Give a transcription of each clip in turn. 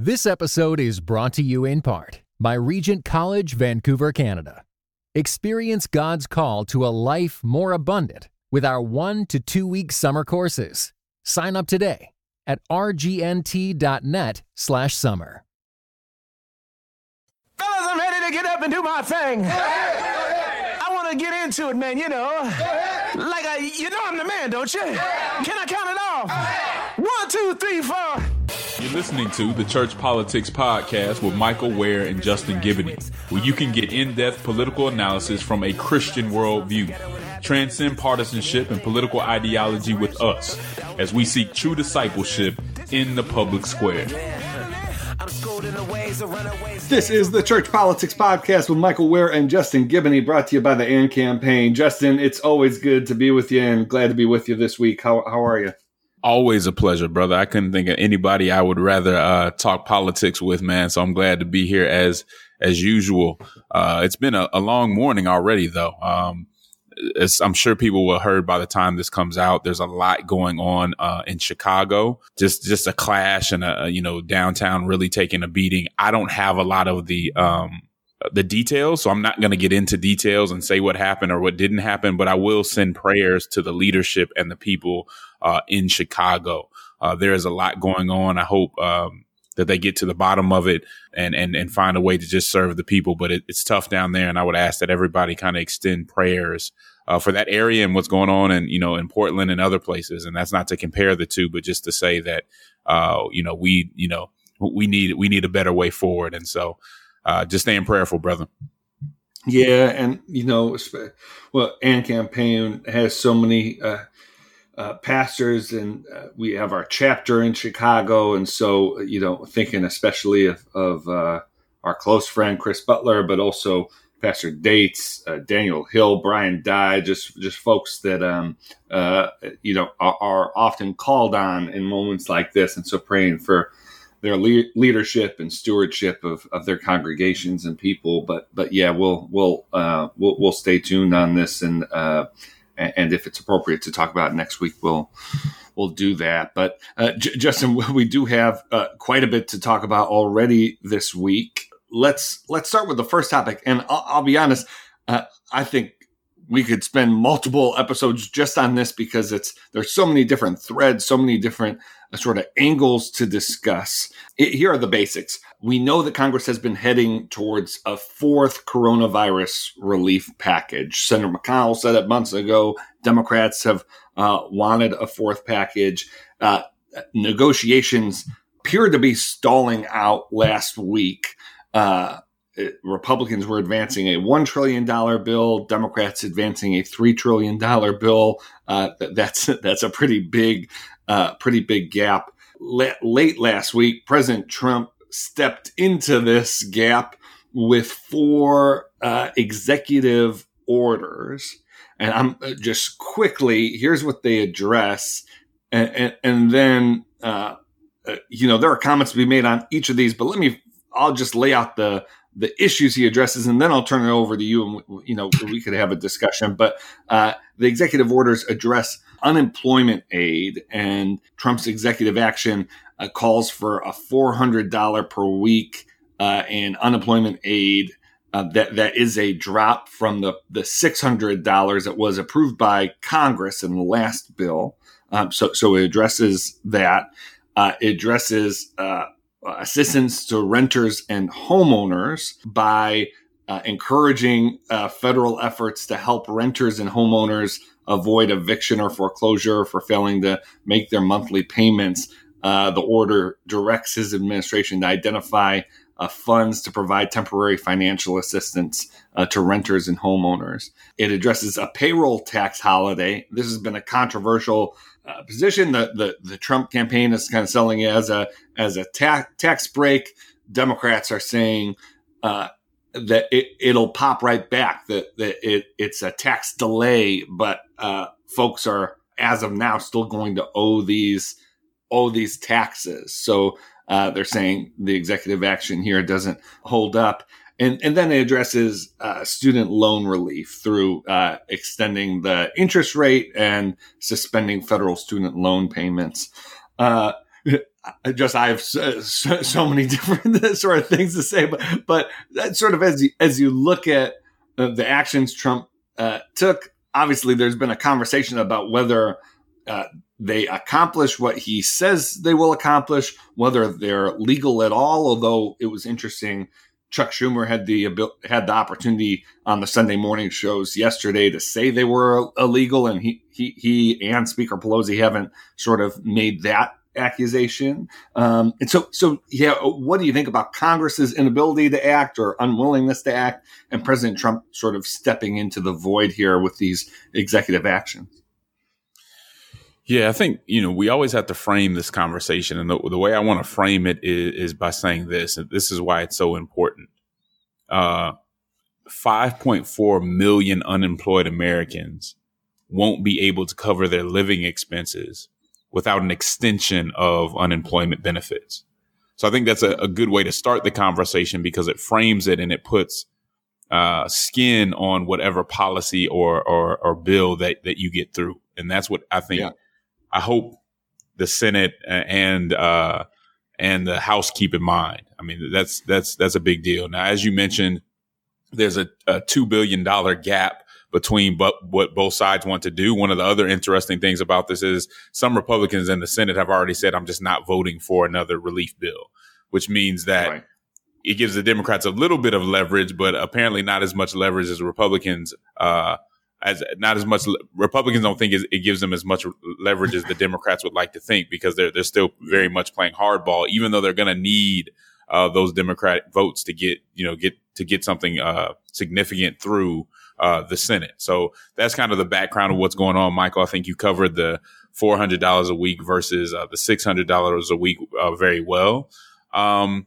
This episode is brought to you in part by Regent College, Vancouver, Canada. Experience God's call to a life more abundant with our one to two week summer courses. Sign up today at rgnt.net slash summer. Fellas, I'm ready to get up and do my thing. I want to get into it, man, you know. Like, I, you know I'm the man, don't you? Can I count it off? One, two, three, four. You're listening to the Church Politics Podcast with Michael Wear and Justin Giboney, where you can get in depth political analysis from a Christian worldview. Transcend partisanship and political ideology with us as we seek true discipleship in the public square. This is the Church Politics Podcast with Michael Wear and Justin Giboney, brought to you by the AND campaign. Justin, it's always good to be with you and glad to be with you this week. How, how are you? Always a pleasure, brother. I couldn't think of anybody I would rather uh, talk politics with, man. So I'm glad to be here as as usual. Uh, it's been a, a, long morning already, though. Um, I'm sure people will heard by the time this comes out. There's a lot going on uh, in Chicago. Just just a clash and a you know downtown really taking a beating. I don't have a lot of the um, the details. So I'm not going to get into details and say what happened or what didn't happen, but I will send prayers to the leadership and the people uh, in Chicago. Uh, there is a lot going on. I hope um, that they get to the bottom of it and and and find a way to just serve the people. But it, it's tough down there, and I would ask that everybody kind of extend prayers. Uh, for that area and what's going on in you know in Portland and other places, and that's not to compare the two, but just to say that uh, you know we you know we need we need a better way forward, and so uh, just staying prayerful, brother. Yeah, and you know, well, AND campaign has so many uh, uh, pastors, and uh, we have our chapter in Chicago, and so you know, thinking especially of, of uh, our close friend Chris Butler, but also Pastor Dates, uh, Daniel Hill, Brian Dye, just just folks that um, uh, you know are, are often called on in moments like this, and so praying for their le- leadership and stewardship of, of their congregations and people. But but yeah, we'll we'll uh, we'll, we'll stay tuned on this, and uh, and if it's appropriate to talk about next week, we'll we'll do that. But uh, J- Justin, we do have uh, quite a bit to talk about already this week. Let's let's start with the first topic, and I'll, I'll be honest. Uh, I think we could spend multiple episodes just on this because it's there's so many different threads, so many different sort of angles to discuss. It, here are the basics. We know that Congress has been heading towards a fourth coronavirus relief package. Senator McConnell said it months ago. Democrats have uh, wanted a fourth package. Uh, negotiations appeared to be stalling out last week. Uh, Republicans were advancing a $1 trillion bill, Democrats advancing a $3 trillion bill. Uh, that's, that's a pretty big uh, pretty big gap. late last week, President Trump stepped into this gap with four uh, executive orders. And I'm uh, just quickly, here's what they address. And, and, and then, uh, uh, you know, there are comments to be made on each of these, but let me, I'll just lay out the, the issues he addresses, and then I'll turn it over to you, and you know we could have a discussion. But uh, the executive orders address unemployment aid, and Trump's executive action uh, calls for a four hundred dollar per week uh, in unemployment aid. Uh, that that is a drop from the the six hundred dollars that was approved by Congress in the last bill. Um, so so it addresses that. Uh, it addresses uh, assistance to renters and homeowners by uh, encouraging uh, federal efforts to help renters and homeowners avoid eviction or foreclosure for failing to make their monthly payments. Uh, the order directs his administration to identify uh, funds to provide temporary financial assistance uh, to renters and homeowners. It addresses a payroll tax holiday. This has been a controversial uh, position. The, the the Trump campaign is kind of selling it as a as a ta- tax break. Democrats are saying uh, that it, will pop right back. That, that it, it's a tax delay, but uh, folks are as of now still going to owe these owe these taxes. So uh, they're saying the executive action here doesn't hold up. And, and then it addresses uh, student loan relief through uh, extending the interest rate and suspending federal student loan payments. Uh, just I have so, so, many different sort of things to say, but but that sort of as you as you look at uh, the actions Trump uh, took, obviously there's been a conversation about whether uh, they accomplish what he says they will accomplish, whether they're legal at all. Although it was interesting, Chuck Schumer had the had the opportunity on the Sunday morning shows yesterday to say they were illegal, and he he he and Speaker Pelosi haven't sort of made that accusation. Um, and so, so yeah, what do you think about Congress's inability to act or unwillingness to act, and President Trump sort of stepping into the void here with these executive actions? Yeah, I think you know we always have to frame this conversation, and the, the way I want to frame it is, is, by saying this, and this is why it's so important. Uh, 5.4 million unemployed Americans won't be able to cover their living expenses without an extension of unemployment benefits. So I think that's a, a good way to start the conversation because it frames it and it puts uh, skin on whatever policy or, or, or bill that that you get through, and that's what I think. Yeah I hope the Senate and uh, and the House keep in mind. I mean, that's that's that's a big deal. Now, as you mentioned, there's a, a two billion dollar gap between but what both sides want to do. One of the other interesting things about this is some Republicans in the Senate have already said, "I'm just not voting for another relief bill," which means that. Right. It gives the Democrats a little bit of leverage, but apparently not as much leverage as Republicans uh, as not as much Republicans don't think it gives them as much leverage as the Democrats would like to think because they're they're still very much playing hardball, even though they're going to need uh, those Democratic votes to get you know get to get something uh, significant through uh, the Senate. So that's kind of the background of what's going on, Michael. I think you covered the four hundred dollars a week versus uh, the six hundred dollars a week uh, very well. Um,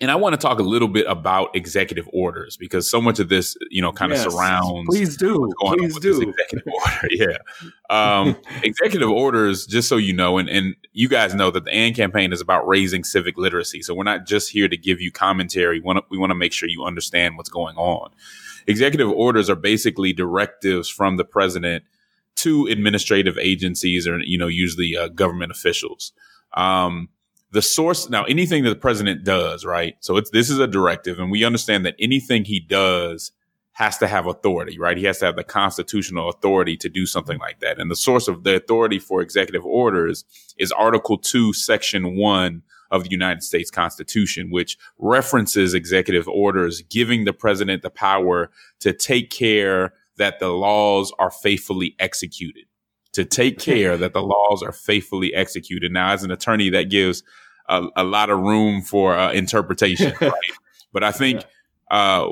and I want to talk a little bit about executive orders because so much of this, you know, kind yes, of surrounds. Please do. Please do. Executive order. Yeah. Um, executive orders, just so you know, and, and you guys know that the AND campaign is about raising civic literacy. So we're not just here to give you commentary. We want to, we want to make sure you understand what's going on. Executive orders are basically directives from the president to administrative agencies or, you know, usually uh, government officials. Um, the source now anything that the president does right? So it's this is a directive and we understand that anything he does has to have authority right? He has to have the constitutional authority to do something like that. And the source of the authority for executive orders is article 2 section 1 of the United States Constitution which references executive orders giving the president the power to take care that the laws are faithfully executed to take care that the laws are faithfully executed. Now, as an attorney, that gives a, a lot of room for uh, interpretation, right? But I think uh,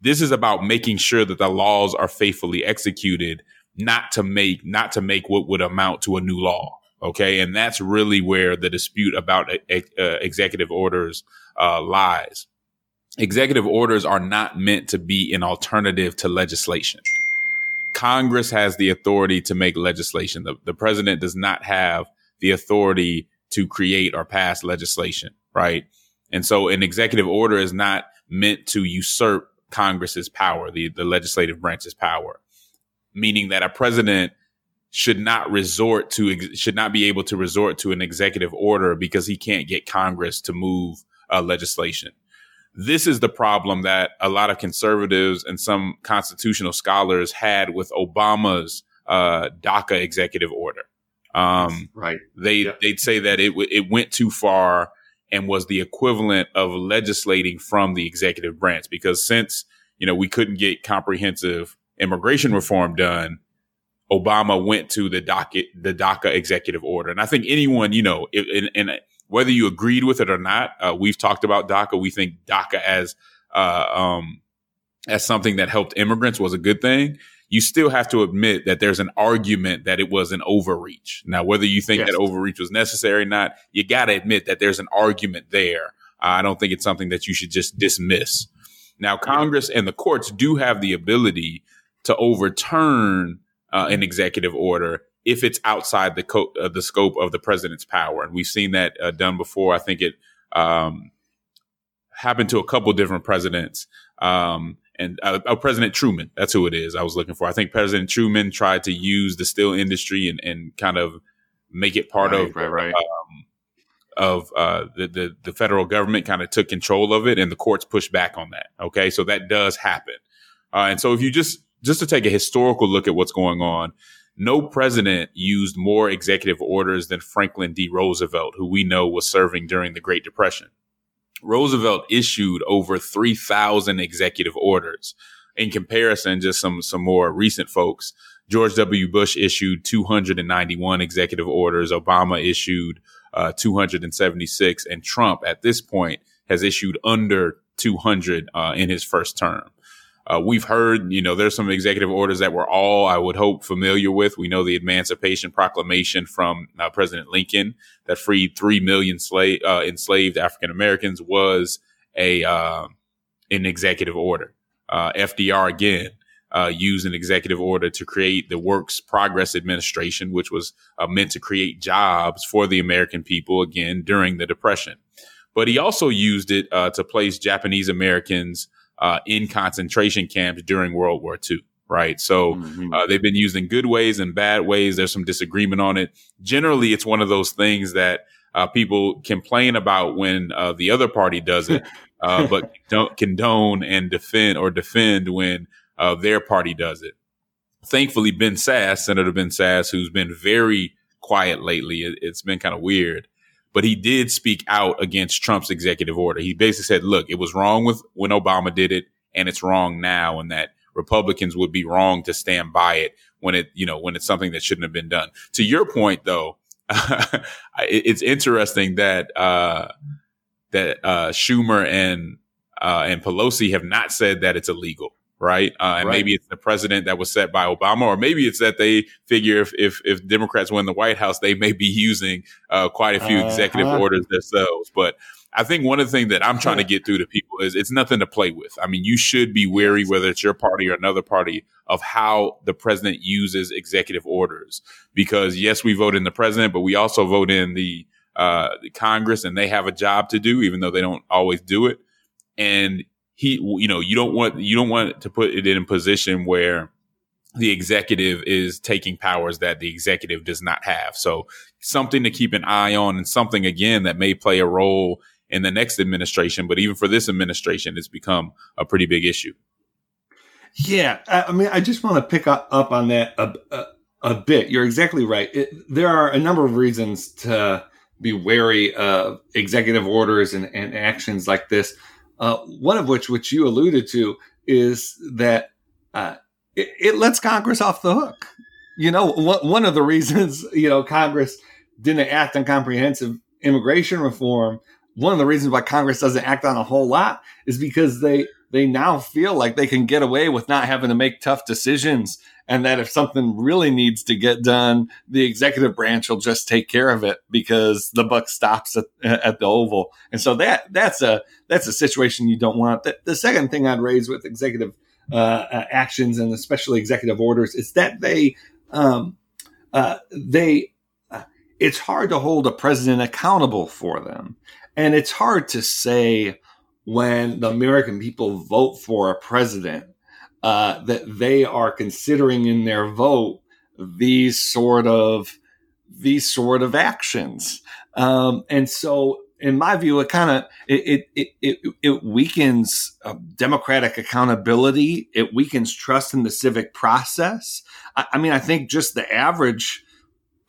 this is about making sure that the laws are faithfully executed, not to make not to make what would amount to a new law. Okay, and that's really where the dispute about uh, executive orders uh, lies. Executive orders are not meant to be an alternative to legislation. Congress has the authority to make legislation. The, the president does not have the authority to create or pass legislation, right? And so an executive order is not meant to usurp Congress's power, the, the legislative branch's power, meaning that a president should not resort to, should not be able to resort to an executive order because he can't get Congress to move uh, legislation. This is the problem that a lot of conservatives and some constitutional scholars had with Obama's uh, DACA executive order. Um, right. They yeah. they'd say that it it went too far and was the equivalent of legislating from the executive branch because since you know we couldn't get comprehensive immigration reform done, Obama went to the docket the DACA executive order, and I think anyone you know, and, and whether you agreed with it or not, uh, we've talked about DACA. We think DACA as uh, um, as something that helped immigrants was a good thing you still have to admit that there's an argument that it was an overreach. Now, whether you think yes. that overreach was necessary or not, you got to admit that there's an argument there. Uh, I don't think it's something that you should just dismiss. Now, Congress and the courts do have the ability to overturn uh, an executive order if it's outside the co- uh, the scope of the president's power, and we've seen that uh, done before. I think it um, happened to a couple different presidents. Um, and uh, oh, President Truman. That's who it is. I was looking for. I think President Truman tried to use the steel industry and, and kind of make it part right, of right, right. Um, of uh, the, the, the federal government kind of took control of it, and the courts pushed back on that. Okay, so that does happen, uh, and so if you just just to take a historical look at what's going on, no president used more executive orders than Franklin D. Roosevelt, who we know was serving during the Great Depression. Roosevelt issued over 3,000 executive orders. In comparison, just some, some more recent folks, George W. Bush issued 291 executive orders. Obama issued uh, 276 and Trump at this point has issued under 200 uh, in his first term. Uh, we've heard, you know, there's some executive orders that we're all, I would hope, familiar with. We know the Emancipation Proclamation from uh, President Lincoln that freed three million slave, uh, enslaved African Americans was a uh, an executive order. Uh, FDR again uh, used an executive order to create the Works Progress Administration, which was meant to create jobs for the American people again during the Depression. But he also used it to place Japanese Americans uh, in concentration camps during World War II. Right. So mm-hmm. uh, they've been used in good ways and bad ways. There's some disagreement on it. Generally, it's one of those things that uh, people complain about when uh, the other party does it, uh, but don't condone and defend or defend when uh, their party does it. Thankfully, Ben Sasse, Senator Ben Sasse, who's been very quiet lately, it, has been kind of weird but he did speak out against Trump's executive order. He basically said, look, it was wrong with when Obama did it and it's wrong now and that Republicans would be wrong to stand by it when it, you know, when it's something that shouldn't have been done. To your point though, it's interesting that, uh, that, uh, Schumer and, uh, and Pelosi have not said that it's illegal right? Uh, and right. maybe it's the president that was set by Obama, or maybe it's that they figure if if, if Democrats win the White House, they may be using uh, quite a few uh executive orders themselves. But I think one of the things that I'm trying to get through to people is it's nothing to play with. I mean, you should be wary, whether it's your party or another party, of how the president uses executive orders. Because yes, we vote in the president, but we also vote in the, uh, the Congress, and they have a job to do, even though they don't always do it. And he, you know, you don't want, you don't want to put it in a position where the executive is taking powers that the executive does not have. So something to keep an eye on and something again that may play a role in the next administration. But even for this administration, it's become a pretty big issue. Yeah. I mean, I just want to pick up, up on that a, a, a bit. You're exactly right. It, there are a number of reasons to be wary of executive orders and, and actions like this. Uh, one of which, which you alluded to, is that uh, it, it, lets Congress off the hook. You know, one of the reasons you know Congress didn't act on comprehensive immigration reform. One of the reasons why Congress doesn't act on a whole lot is because they they now feel like they can get away with not having to make tough decisions and that if something really needs to get done, the executive branch will just take care of it because the buck stops at, at the Oval. And so that that's a that's a situation you don't want. The, the second thing I'd raise with executive uh, actions and especially executive orders is that they um, uh, they uh, it's hard to hold a president accountable for them, and it's hard to say when the American people vote for a president uh, that they are considering in their vote these sort of these sort of actions. Um, and so, in my view, it kind of it, it it it weakens uh, democratic accountability. It weakens trust in the civic process. I, I mean, I think just the average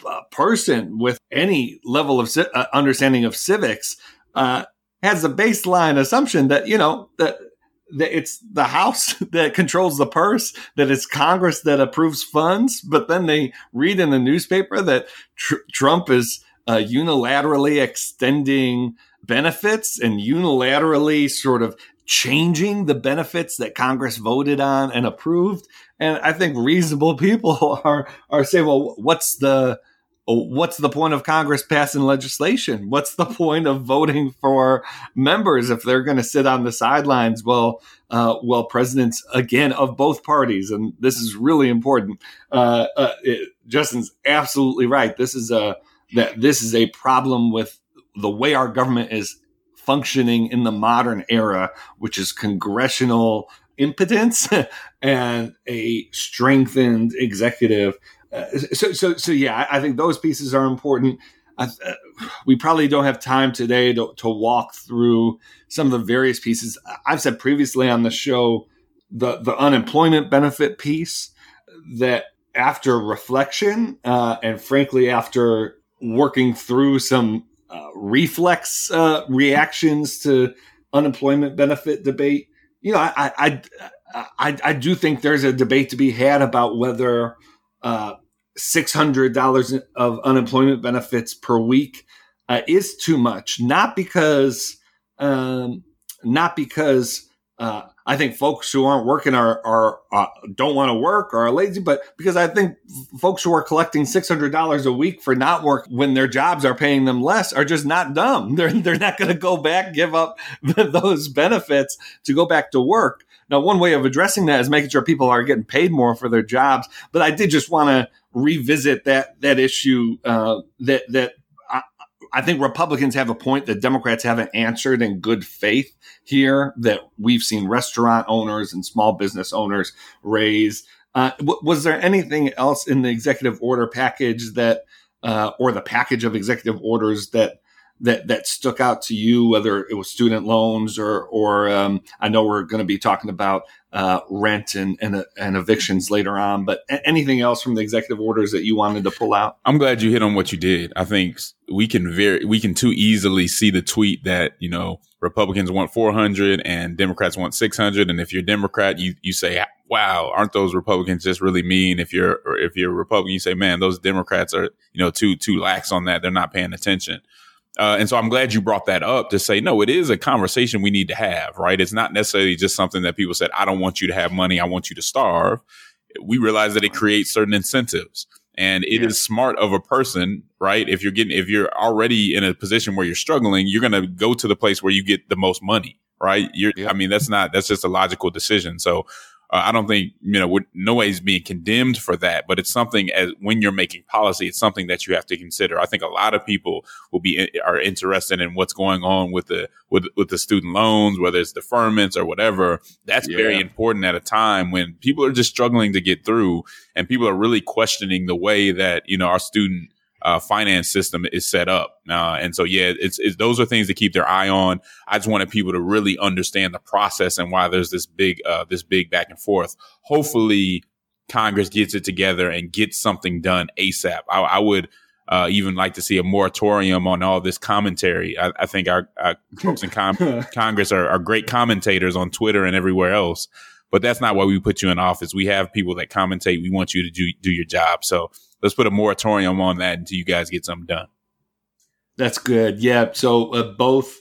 uh, person with any level of uh, understanding of civics uh, has a baseline assumption that you know that that it's the House that controls the purse, that it's Congress that approves funds, but then they read in the newspaper that tr- Trump is uh, unilaterally extending benefits and unilaterally sort of changing the benefits that Congress voted on and approved. And I think reasonable people are are saying, well, what's the what's the point of Congress passing legislation? What's the point of voting for members if they're going to sit on the sidelines? Well, uh, well, presidents again of both parties, and this is really important. Uh, uh, it, Justin's absolutely right. This is a that this is a problem with the way our government is functioning in the modern era, which is congressional impotence and a strengthened executive so, so, so, yeah, I think those pieces are important. uh, we probably don't have time today to, to walk through some of the various pieces. I've said previously on the show the the unemployment benefit piece that after reflection uh, and frankly after working through some uh, reflex uh, reactions to unemployment benefit debate, you know, I, I, I, I, do think there's a debate to be had about whether uh, $600 of unemployment benefits per week uh, is too much. Not because, um, not because uh, I think folks who aren't working are, are uh, don't want to work or are lazy, but because I think folks who are collecting six hundred dollars a week for not work when their jobs are paying them less are just not dumb. They're they're not going to go back, give up those benefits to go back to work. Now, one way of addressing that is making sure people are getting paid more for their jobs. But I did just want to revisit that that issue uh, that that I think Republicans have a point that Democrats haven't answered in good faith here that we've seen restaurant owners and small business owners raise. Uh, w- was there anything else in the executive order package that, uh, or the package of executive orders that that that stuck out to you, whether it was student loans or or um, I know we're going to be talking about uh, rent and, and and evictions later on, but anything else from the executive orders that you wanted to pull out? I'm glad you hit on what you did. I think we can very we can too easily see the tweet that you know Republicans want 400 and Democrats want 600, and if you're a Democrat, you you say wow, aren't those Republicans just really mean? If you're if you're a Republican, you say, man, those Democrats are you know too too lax on that. They're not paying attention. Uh, and so I'm glad you brought that up to say, no, it is a conversation we need to have, right? It's not necessarily just something that people said, I don't want you to have money. I want you to starve. We realize that it creates certain incentives and it yeah. is smart of a person, right? If you're getting, if you're already in a position where you're struggling, you're going to go to the place where you get the most money, right? You're, yeah. I mean, that's not, that's just a logical decision. So uh, I don't think you know no way is being condemned for that, but it's something as when you're making policy, it's something that you have to consider. I think a lot of people will be are interested in what's going on with the with with the student loans, whether it's deferments or whatever. That's yeah. very important at a time when people are just struggling to get through, and people are really questioning the way that you know our student uh, finance system is set up. Uh, and so, yeah, it's, it's, those are things to keep their eye on. I just wanted people to really understand the process and why there's this big, uh, this big back and forth. Hopefully, Congress gets it together and gets something done ASAP. I, I would. Uh, even like to see a moratorium on all this commentary. I, I think our, our, folks in com- Congress are, are great commentators on Twitter and everywhere else but that's not why we put you in office. We have people that commentate. We want you to do, do your job. So let's put a moratorium on that until you guys get something done. That's good. Yeah. So uh, both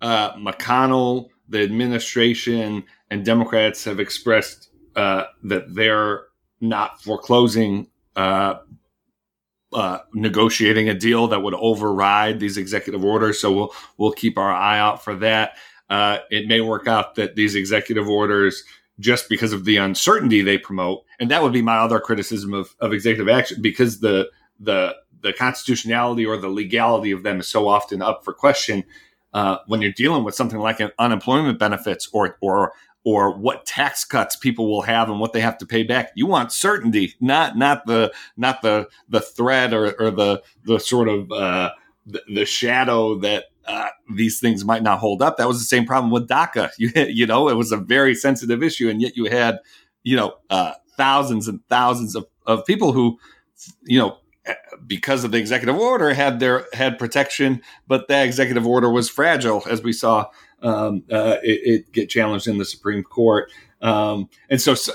uh, McConnell, the administration, and Democrats have expressed uh, that they're not foreclosing uh, uh, negotiating a deal that would override these executive orders. So we'll we'll keep our eye out for that. Uh, it may work out that these executive orders just because of the uncertainty they promote. And that would be my other criticism of, of executive action because the the the constitutionality or the legality of them is so often up for question uh, when you're dealing with something like unemployment benefits or or or what tax cuts people will have and what they have to pay back. You want certainty, not not the not the the threat or, or the the sort of uh, the, the shadow that uh, these things might not hold up. That was the same problem with DACA. You, you know, it was a very sensitive issue, and yet you had, you know, uh, thousands and thousands of, of people who, you know, because of the executive order had their had protection, but that executive order was fragile, as we saw um, uh, it, it, get challenged in the Supreme Court. Um, and so, so,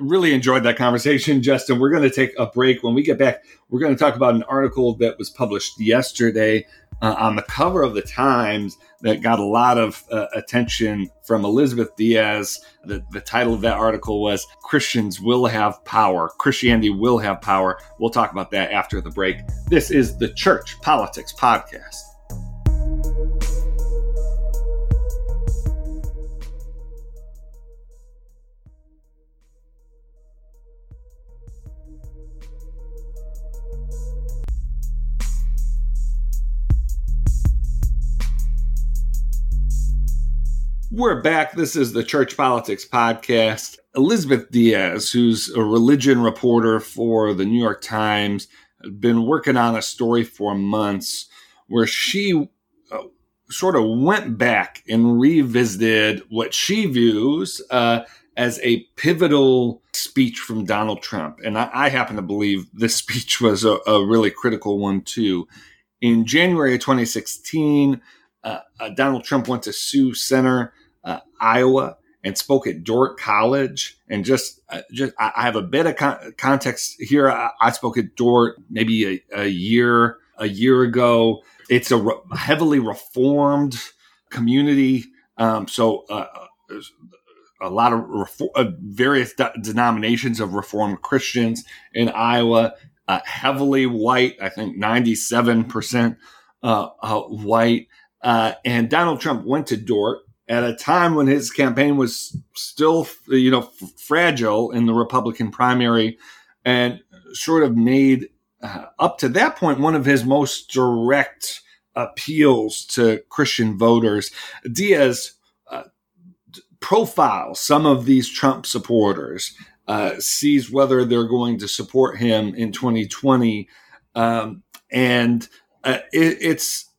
really enjoyed that conversation, Justin. We're going to take a break. When we get back, we're going to talk about an article that was published yesterday uh, on the cover of the Times that got a lot of uh, attention from Elizabeth Diaz. The, the title of that article was Christians Will Have Power. Christianity Will Have Power. We'll talk about that after the break. This is the Church Politics Podcast. We're back. This is the Church Politics Podcast. Elizabeth Diaz, who's a religion reporter for the New York Times, been working on a story for months where she uh, sort of went back and revisited what she views uh, as a pivotal speech from Donald Trump. And I, I happen to believe this speech was a, a, really critical one, too. In January of 2016, uh, uh, Donald Trump went to Sioux Center, Iowa, and spoke at Dordt College. And just, uh, just I have a bit of con- context here. I, I, spoke at Dordt maybe a, a year a year ago. It's a re- heavily reformed community. Um, so uh, a lot of uh, various de- denominations of Reformed Christians in Iowa, uh, heavily white. I think ninety-seven percent uh, uh, white. Uh, and Donald Trump went to Dordt at a time when his campaign was still, you know, f- fragile in the Republican primary, and sort of made up to that point one of his most direct appeals to Christian voters. Diaz profiles some of these Trump supporters, uh, sees whether they're going to support him in 2020. Um, and uh, it, it's,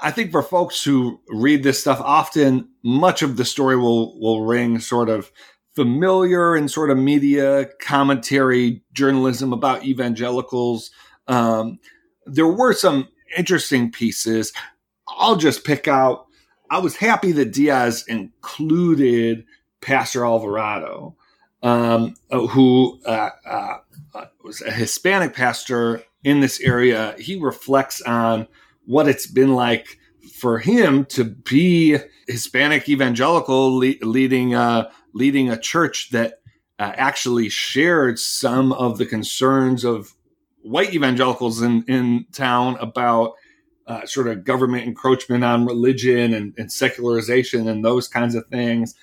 I think for folks who read this stuff, often much of the story will, will ring sort of familiar in sort of media commentary journalism about evangelicals. Um, there were some interesting pieces. I'll just pick out I was happy that Diaz included Pastor Alvarado, um, who uh, uh, was a Hispanic pastor in this area. He reflects on what it's been like for him to be Hispanic evangelical, le- leading uh, leading a church that uh, actually shared some of the concerns of white evangelicals in, in town about uh, sort of government encroachment on religion and, and, secularization and those kinds of things.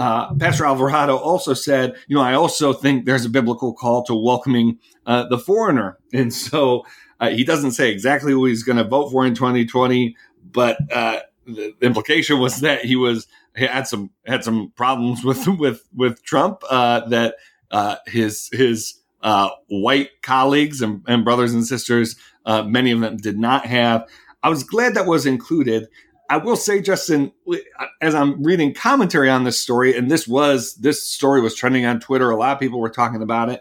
Uh, Pastor Alvarado also said, you know, I also think there's a biblical call to welcoming uh, the foreigner. And so uh, he doesn't say exactly who he's going to vote for in 2020, but uh, the implication was that he was he had some had some problems with with with Trump uh, that his his white colleagues and, and, brothers and sisters, many of them did not have. I was glad that was included. I will say, Justin, as I'm reading commentary on this story, and this was this story was trending on Twitter. A lot of people were talking about it.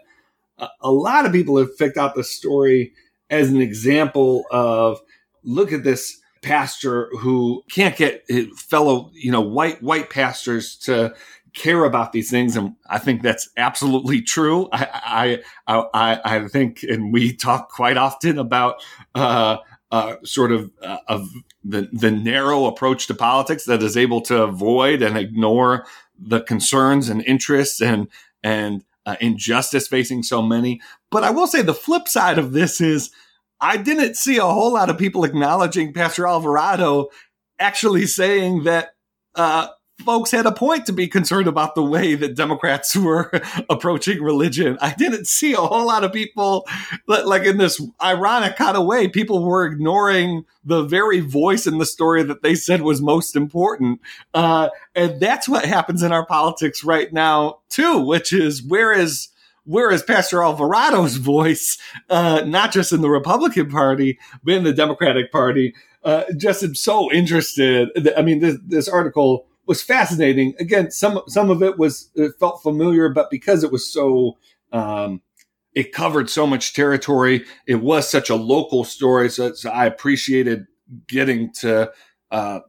A lot of people have picked out the story as an example of look at this pastor who can't get fellow, you know, white white pastors to care about these things, and I think that's absolutely true. I I I, I think, and we talk quite often about uh, uh, sort of uh, of the the narrow approach to politics that is able to avoid and ignore the concerns and interests and and uh, injustice facing so many. But I will say the flip side of this is I didn't see a whole lot of people acknowledging Pastor Alvarado actually saying that uh, folks had a point to be concerned about the way that Democrats were approaching religion. I didn't see a whole lot of people, like in this ironic kind of way, people were ignoring the very voice in the story that they said was most important. Uh, and that's what happens in our politics right now, too, which is where is where is Pastor Alvarado's voice, uh, not just in the Republican Party, but in the Democratic Party? Uh, just am so interested. I mean, this, this article was fascinating. Again, some some of it was it felt familiar, but because it was so um, it covered so much territory, it was such a local story. So, so I appreciated getting to uh,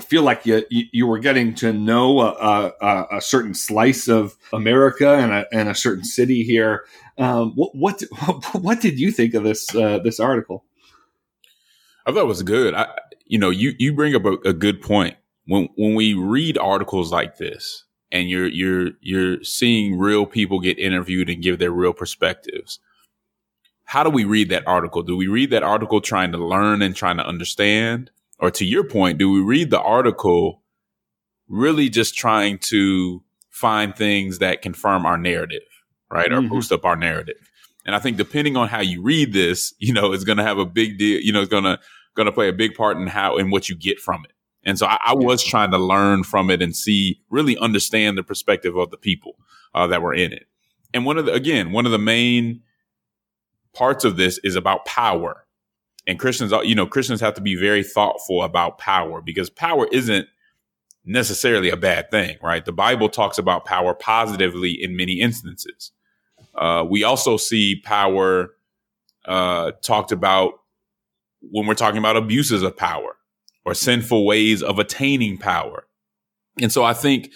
feel like you you were getting to know a, a, a certain slice of America and a, and a certain city here. Um, what, what what did you think of this uh, this article? I thought it was good. I, you know, you you bring up a, a good point when when we read articles like this and you're you're you're seeing real people get interviewed and give their real perspectives how do we read that article? Do we read that article trying to learn and trying to understand? Or to your point do we read the article really just trying to find things that confirm our narrative right? Mm-hmm. or boost up our narrative? And i think depending on how you read this you know it's going to have a big deal you know it's going to going to play a big part in how and what you get from it and so I, I, was trying to learn from it and see, really understand the perspective of the people uh, that were in it. And one of the, again, one of the main parts of this is about power. And Christians, you know, Christians have to be very thoughtful about power because power isn't necessarily a bad thing, right? The Bible talks about power positively in many instances. Uh, we also see power uh, talked about when we're talking about abuses of power or sinful ways of attaining power. And so I think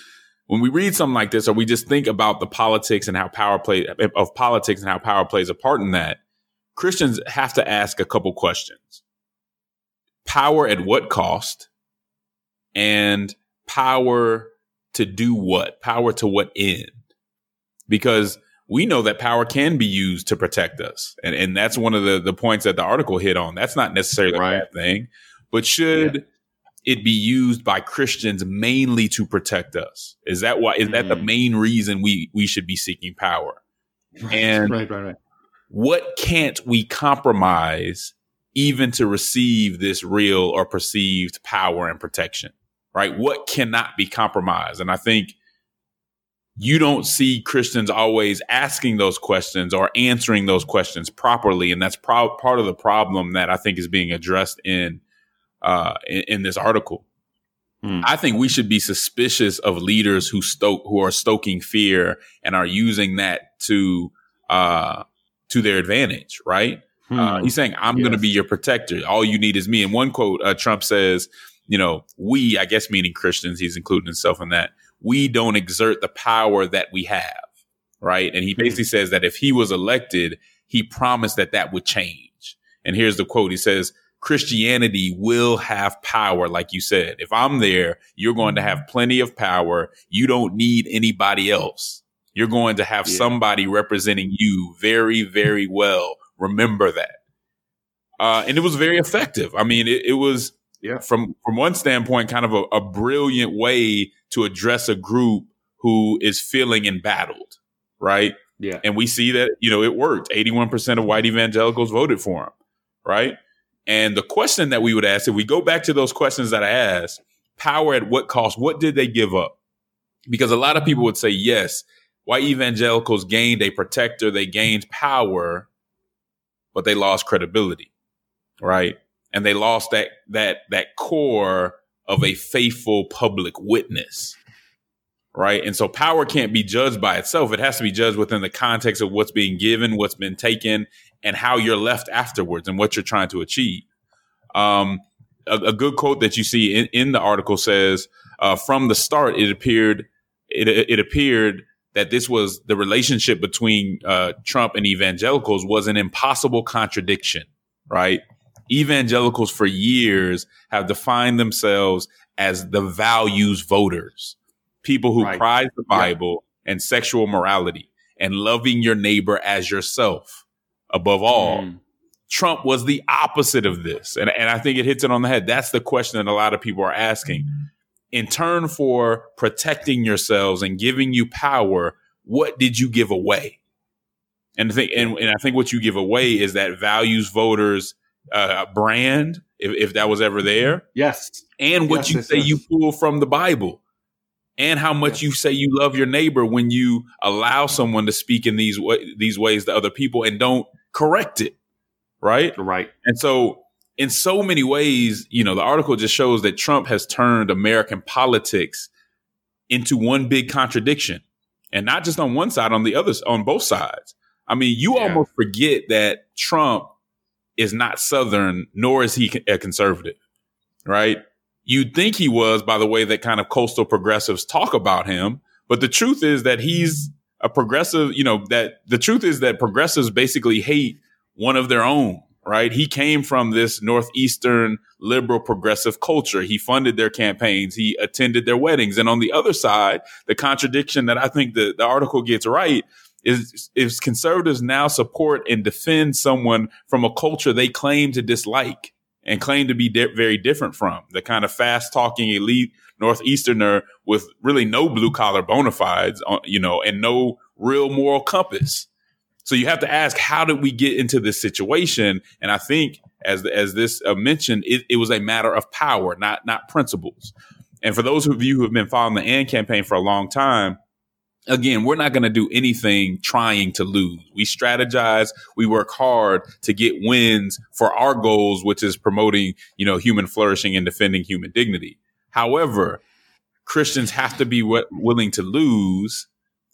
when we read something like this, or we just think about the politics and how power play of politics and how power plays a part in that, Christians have to ask a couple questions. Power at what cost? And power to do what? Power to what end? Because we know that power can be used to protect us. And, and that's one of the, the points that the article hit on. That's not necessarily right. a bad thing, but should yeah. it be used by Christians mainly to protect us? Is that why, is mm. that the mm. main reason we, we should be seeking power? And right, right, right. what can't we compromise even to receive this real or perceived power and protection? Right? What cannot be compromised? And I think you don't see Christians always asking those questions or answering those questions properly, and that's pro- part of the problem that I think is being addressed in uh, in, in, this article. Hmm. I think we should be suspicious of leaders who stoke who are stoking fear and are using that to uh, to their advantage. Right? Hmm. Uh, he's saying, "I'm yes. going to be your protector. All you need is me." In one quote, uh, Trump says, "You know, we, I guess, meaning Christians. He's including himself in that." we don't exert the power that we have. Right. And he hmm. basically says that if he was elected, he promised that that would change. And here's the quote. He says, Christianity will have power, like you said. If I'm there, you're going to have plenty of power. You don't need anybody else. You're going to have yeah. somebody representing you very, very well. Remember that. Uh, and it was very effective. I mean, it, it was yeah. from from one standpoint, kind of a, a brilliant way to address a group who is feeling embattled, right? Yeah. And we see that, you know, it worked. 81% of white evangelicals voted for him, right? And the question that we would ask, if we go back to those questions that I asked, power at what cost? What did they give up? Because a lot of people would say, yes, white evangelicals gained a protector, they gained power, but they lost credibility, right? and they lost that that that core of a faithful public witness right and so power can't be judged by itself it has to be judged within the context of what's being given what's been taken and how you're left afterwards and what you're trying to achieve um, a, a, good quote that you see in, in the article says uh, from the start it appeared it, it appeared that this was the relationship between uh, trump and evangelicals was an impossible contradiction right evangelicals for years have defined themselves as the values voters, people who right. prize the Bible yeah. and sexual morality and loving your neighbor as yourself above all. Mm. Trump was the opposite of this. And, and I think it hits it on the head. That's the question that a lot of people are asking. In turn for protecting yourselves and giving you power, what did you give away? And I think, and, and I think what you give away is that values voters uh, brand, if, if that was ever there. Yes. And what yes, you yes, say yes. you pull from the Bible. And how much you say you love your neighbor when you allow someone to speak in these these ways to other people and don't correct it, right? Right. And so, in so many ways, you know, the article just shows that Trump has turned American politics into one big contradiction, and not just on one side, on the other, on both sides. I mean, you yeah. almost forget that Trump is not Southern, nor is he a conservative, right? You'd think he was by the way that kind of coastal progressives talk about him. But the truth is that he's a progressive, you know, that the truth is that progressives basically hate one of their own, right? He came from this Northeastern liberal progressive culture. He funded their campaigns. He attended their weddings. And on the other side, the contradiction that I think the, the article gets right is is conservatives now support and defend someone from a culture they claim to dislike and claim to be di- very different from the kind of fast talking elite northeasterner with really no blue collar bona fides, uh, you know, and no real moral compass. So you have to ask, how did we get into this situation? And I think, as as this uh, mentioned, it, it was a matter of power, not not principles. And for those of you who have been following the AND campaign for a long time, again, we're not going to do anything trying to lose. We strategize, we work hard to get wins for our goals, which is promoting, you know, human flourishing and defending human dignity. However, Christians have to be w- willing to lose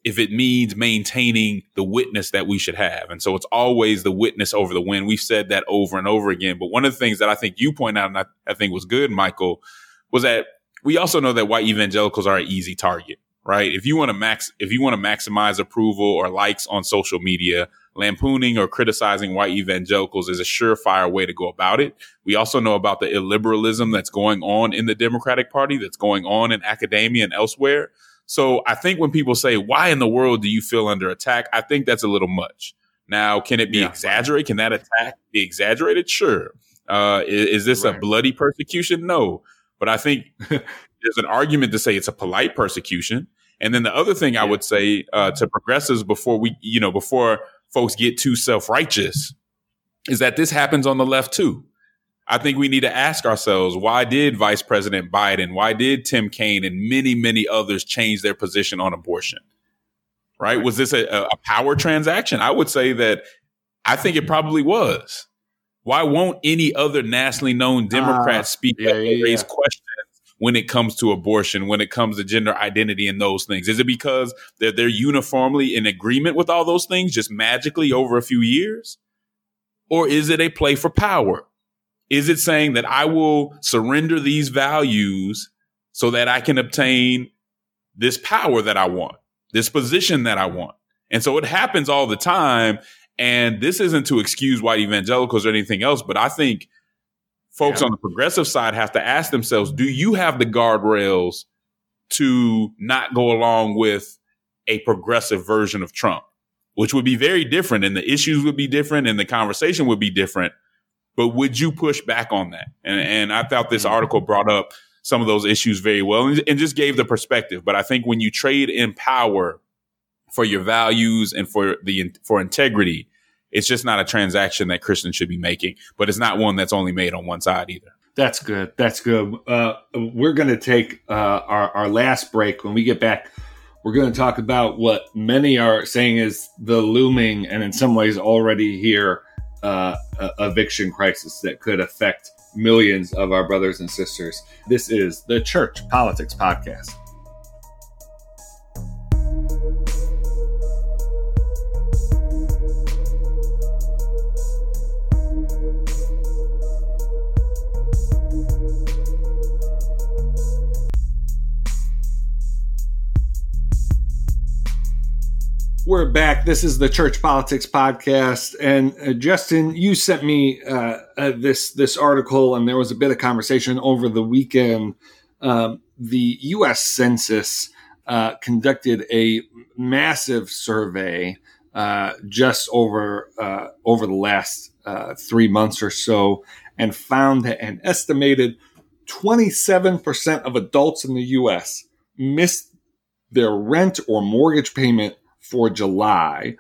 if it means maintaining the witness that we should have. And so it's always the witness over the win. We've said that over and over again. But one of the things that I think you point out, and I, I think was good, Michael, was that we also know that white evangelicals are an easy target right? If you want to max, if you want to maximize approval or likes on social media, lampooning or criticizing white evangelicals is a surefire way to go about it. We also know about the illiberalism that's going on in the Democratic Party, that's going on in academia and elsewhere. So I think when people say, why in the world do you feel under attack? I think that's a little much. Now, can it be yeah. exaggerated? Can that attack be exaggerated? Sure. Uh, is, is, this right. a bloody persecution? No. But I think there's an argument to say it's a polite persecution. And then the other thing. I would say uh, to progressives before we, you know, before folks get too self righteous is that this happens on the left too. I think we need to ask ourselves why did Vice President Biden, why did Tim Kaine and many, many others change their position on abortion? Right? Was this a, a power transaction? I would say that I think it probably was. Why won't any other nationally known Democrat uh, speak yeah, up and yeah, raise questions when it comes to abortion, when it comes to gender identity and those things? Is it because they're, they're uniformly in agreement with all those things just magically over a few years? Or is it a play for power? Is it saying that I will surrender these values so that I can obtain this power that I want, this position that I want? And so it happens all the time. And this isn't to excuse white evangelicals or anything else, but I think folks yeah. on the progressive side have to ask themselves, do you have the guardrails to not go along with a progressive version of Trump, which would be very different and the issues would be different and the conversation would be different. But would you push back on that? And, and I thought this mm-hmm. article brought up some of those issues very well and, and just gave the perspective. But I think when you trade in power for your values and for the, for integrity, it's just not a transaction that Christians should be making, but it's not one that's only made on one side either. That's good. That's good. Uh, we're going to take uh, our, our last break. When we get back, we're going to talk about what many are saying is the looming and in some ways already here uh, eviction crisis that could affect millions of our brothers and sisters. This is the Church Politics Podcast. We're back. This is the Church Politics Podcast, and uh, Justin, you sent me uh, uh, this this article, and there was a bit of conversation over the weekend. Um, the U.S. Census uh, conducted a massive survey uh, just over uh, over the last three months or so, and found that an estimated twenty seven percent of adults in the U.S. missed their rent or mortgage payment for July,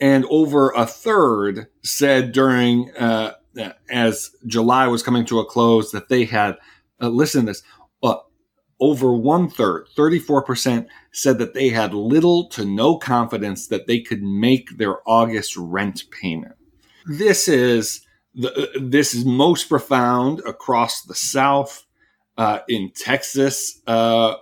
and over a third said during uh, as July was coming to a close that they had uh, listen to this. Uh, over one third, 34%, said that they had little to no confidence that they could make their August rent payment. This is the, this is most profound across the South. Uh, in Texas, uh,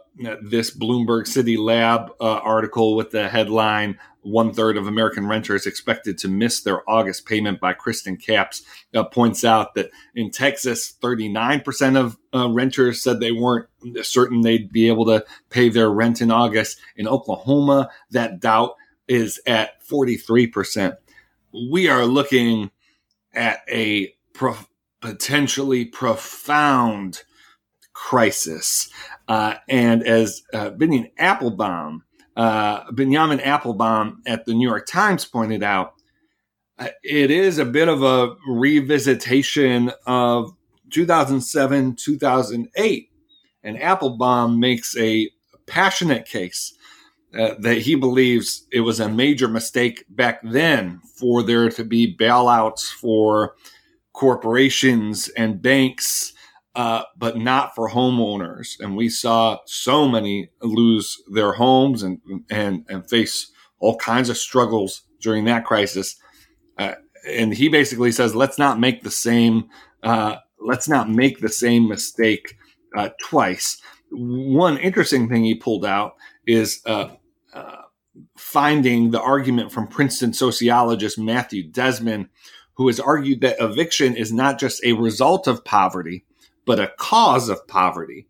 this Bloomberg City Lab uh, article with the headline One third of American renters expected to miss their August payment by Kriston Capps uh, points out that in Texas, 39% of uh, renters said they weren't certain they'd be able to pay their rent in August. In Oklahoma, that doubt is at 43%. We are looking at a pro- potentially profound crisis. Uh, and as uh, Benjamin Appelbaum, uh, Benjamin Appelbaum at the New York Times pointed out, uh, it is a bit of a revisitation of 2007, 2008. And Appelbaum makes a passionate case uh, that he believes it was a major mistake back then for there to be bailouts for corporations and banks uh, but not for homeowners. And we saw so many lose their homes and and and face all kinds of struggles during that crisis. Uh, and he basically says, let's not make the same uh, let's not make the same mistake uh, twice. One interesting thing he pulled out is uh, uh, finding the argument from Princeton sociologist Matthew Desmond, who has argued that eviction is not just a result of poverty, but a cause of poverty.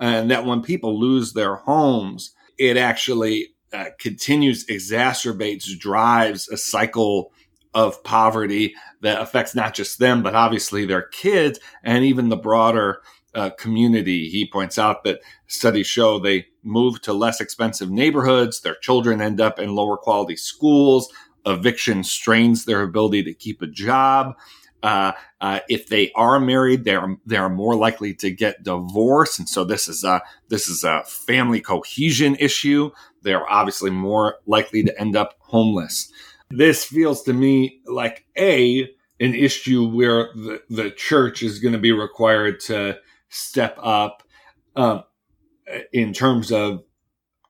And that when people lose their homes, it actually uh, continues, exacerbates, drives a cycle of poverty that affects not just them, but obviously their kids and even the broader uh, community. He points out that studies show they move to less expensive neighborhoods, their children end up in lower quality schools, eviction strains their ability to keep a job. Uh, uh, if they are married, they're they're more likely to get divorced, and so this is a this is a family cohesion issue. They're obviously more likely to end up homeless. This feels to me like a an issue where the, the church is going to be required to step up uh, in terms of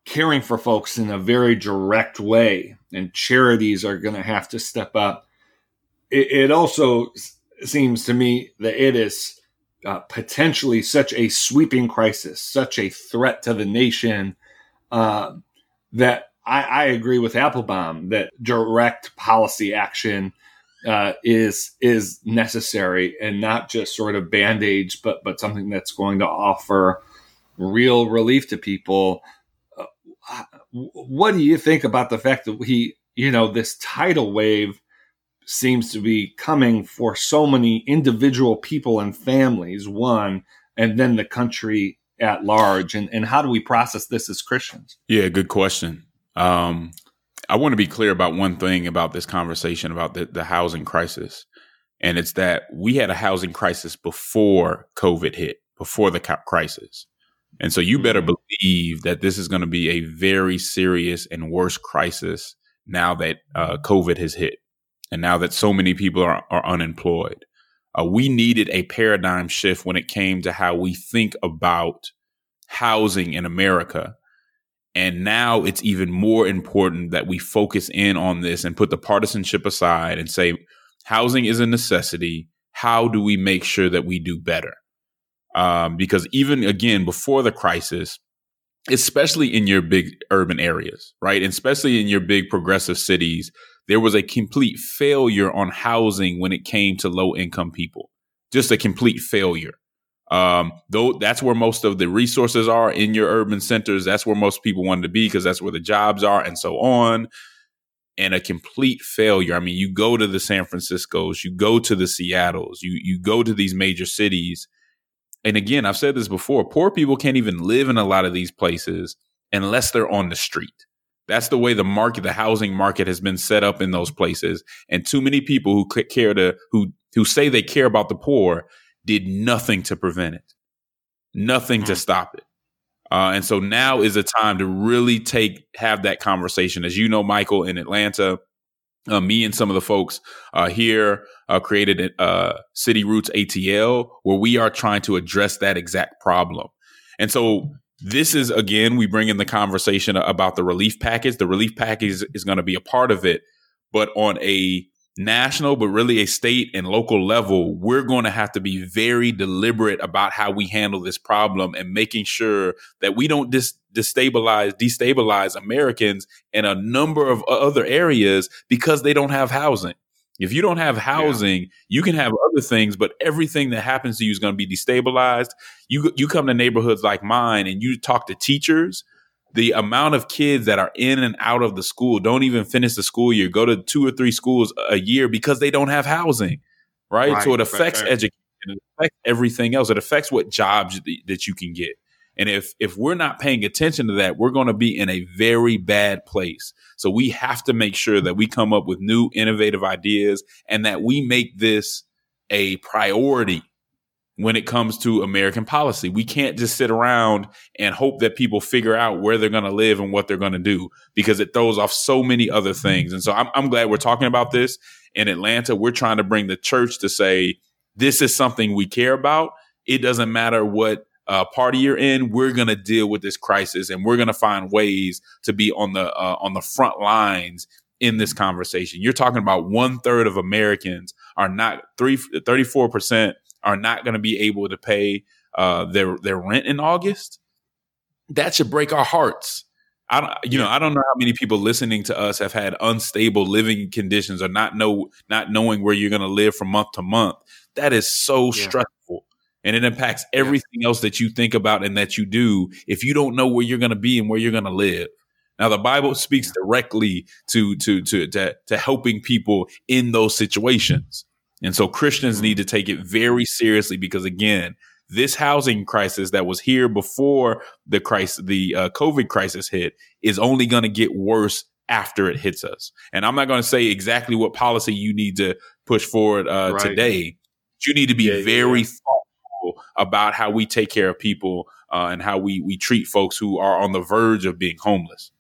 caring for folks in a very direct way, and charities are going to have to step up. It, it also seems to me that it is uh, potentially such a sweeping crisis, such a threat to the nation, uh, that I, I, agree with Appelbaum that direct policy action uh, is is necessary and not just sort of band aids, but but something that's going to offer real relief to people. Uh, what do you think about the fact that we, you know, this tidal wave seems to be coming for so many individual people and families, one, and then the country at large, and and how do we process this as Christians? Yeah, good question. Um, I want to be clear about one thing about this conversation about the, the housing crisis. And it's that we had a housing crisis before COVID hit, before the crisis. And so you better believe that this is going to be a very serious and worse crisis now that uh, COVID has hit and now that so many people are, are unemployed. Uh, we needed a paradigm shift when it came to how we think about housing in America and now it's even more important that we focus in on this and put the partisanship aside and say, housing is a necessity. How do we make sure that we do better? Um, because even again, before the crisis, especially in your big urban areas, right? And especially in your big progressive cities, there was a complete failure on housing when it came to low income people. Just a complete failure. Um, though that's where most of the resources are in your urban centers. That's where most people want to be because that's where the jobs are and so on. And a complete failure. I mean, you go to the San Franciscos, you go to the Seattles, you you go to these major cities. And again, I've said this before, poor people can't even live in a lot of these places unless they're on the street. That's the way the market, the housing market has been set up in those places. And too many people who care to, who, who say they care about the poor did nothing to prevent it, nothing mm-hmm. to stop it. Uh, and so now is a time to really take have that conversation. As you know, Michael in Atlanta, uh, me and some of the folks uh, here uh, created uh, City Roots ATL, where we are trying to address that exact problem. And so this is again, we bring in the conversation about the relief package. The relief package is going to be a part of it, but on a national, but really a state and local level, we're going to have to be very deliberate about how we handle this problem and making sure that we don't dis- destabilize, destabilize Americans in a number of other areas because they don't have housing. If you don't have housing, yeah. you can have other things, but everything that happens to you is going to be destabilized. You you come to neighborhoods like mine and you talk to teachers the amount of kids that are in and out of the school don't even finish the school year, go to two or three schools a year because they don't have housing, right? right so it affects right, right. education, it affects everything else. It affects what jobs that you can get. And if if we're not paying attention to that, we're going to be in a very bad place. So we have to make sure that we come up with new innovative ideas and that we make this a priority when it comes to American policy. We can't just sit around and hope that people figure out where they're going to live and what they're going to do because it throws off so many other things. And so I'm, I'm glad we're talking about this in Atlanta. We're trying to bring the church to say, this is something we care about. it doesn't matter what uh, party you're in, we're going to deal with this crisis and we're going to find ways to be on the uh, on the front lines in this conversation. You're talking about one third of Americans are not three, 34 percent are not going to be able to pay uh, their their rent in August. That should break our hearts. I don't, you know, I don't know how many people listening to us have had unstable living conditions or not know, not knowing where you're going to live from month to month. That is so yeah. stressful and it impacts everything yeah. else that you think about and that you do if you don't know where you're going to be and where you're going to live. Now, the Bible speaks directly to, to, to, to, to helping people in those situations. And so Christians need to take it very seriously because again, this housing crisis that was here before the crisis, the uh, COVID crisis hit is only going to get worse after it hits us. And I'm not going to say exactly what policy you need to push forward uh, right. today. You need to be yeah, very yeah. thoughtful about how we take care of people uh, and how we we treat folks who are on the verge of being homeless.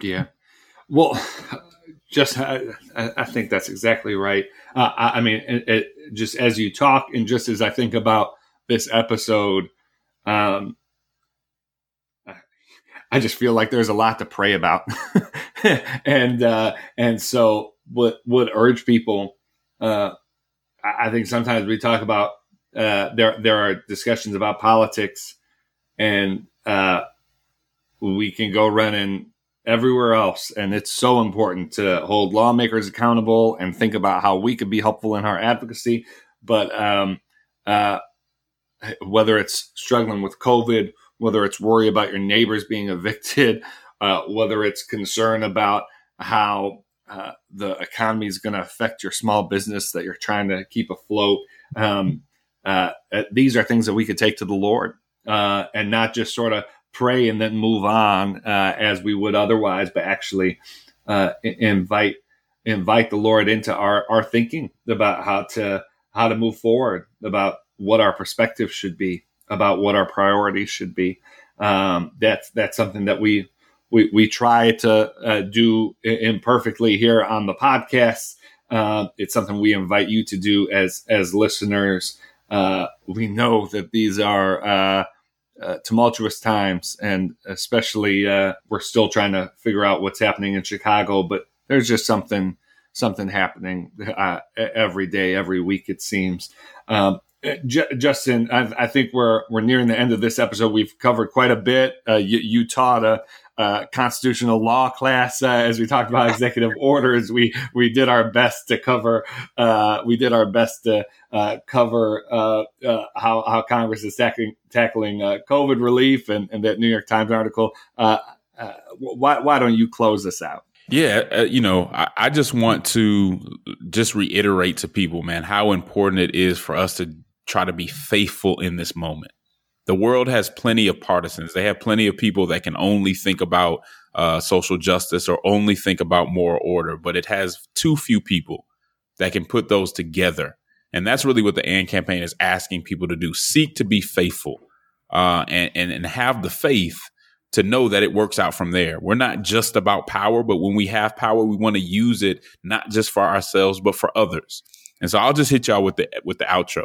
Yeah. Well, just I, I think that's exactly right. Uh, I, I, mean, it, it, just as you talk, and just as I think about this episode, um, I just feel like there's a lot to pray about, and uh, and so would would urge people. Uh, I think sometimes we talk about uh, there there are discussions about politics, and uh, we can go running everywhere else. And it's so important to hold lawmakers accountable and think about how we could be helpful in our advocacy. But um, uh, whether it's struggling with COVID, whether it's worry about your neighbors being evicted, uh, whether it's concern about how uh, the economy is going to affect your small business that you're trying to keep afloat. Um, uh, uh, these are things that we could take to the Lord uh, and not just sort of pray and then move on uh, as we would otherwise, but actually uh, invite invite the Lord into our our thinking about how to how to move forward, about what our perspective should be, about what our priorities should be. Um, that's that's something that we we, we try to uh, do imperfectly here on the podcast. It's something we invite you to do as as listeners. Uh, we know that these are uh, uh, tumultuous times, and especially we're still trying to figure out what's happening in Chicago. But there's just something something happening every day, every week. It seems. Um, J- Justin, I, I, think we're we're nearing the end of this episode. We've covered quite a bit. Uh, you, taught a, a, constitutional law class uh, as we talked about executive orders. We we did our best to cover. Uh, we did our best to uh, cover uh, uh, how how Congress is tackling tackling COVID relief and, and that New York Times article. why why don't you close this out? Yeah, uh, you know, I, I, just want to just reiterate to people, man, how important it is for us to try to be faithful in this moment. The world has plenty of partisans. They have plenty of people that can only think about uh, social justice or only think about moral order, but it has too few people that can put those together. And that's really what the AND campaign is asking people to do. Seek to be faithful uh, and, and, and have the faith to know that it works out from there. We're not just about power, but when we have power, we want to use it not just for ourselves, but for others. And so I'll just hit y'all with the with the outro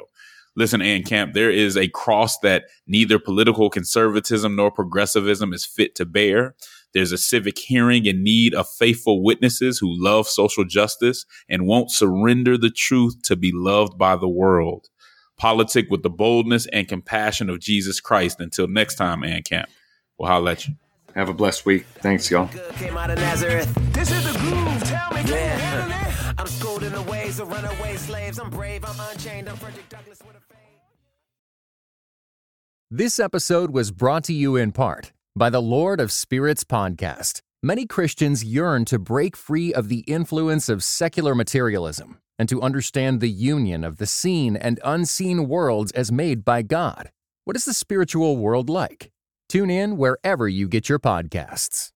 listen, AND Camp, there is a cross that neither political conservatism nor progressivism is fit to bear. There's a civic hearing in need of faithful witnesses who love social justice and won't surrender the truth to be loved by the world. Politic with the boldness and compassion of Jesus Christ. Until next time, AND Camp, we'll holler at you. Have a blessed week. Thanks, y'all. This is the groove. Tell me, I'm schooled in the ways of runaway slaves. I'm brave, I'm unchained. I'm Frederick Douglass with a This episode was brought to you in part by the Lord of Spirits podcast. Many Christians yearn to break free of the influence of secular materialism and to understand the union of the seen and unseen worlds as made by God. What is the spiritual world like? Tune in wherever you get your podcasts.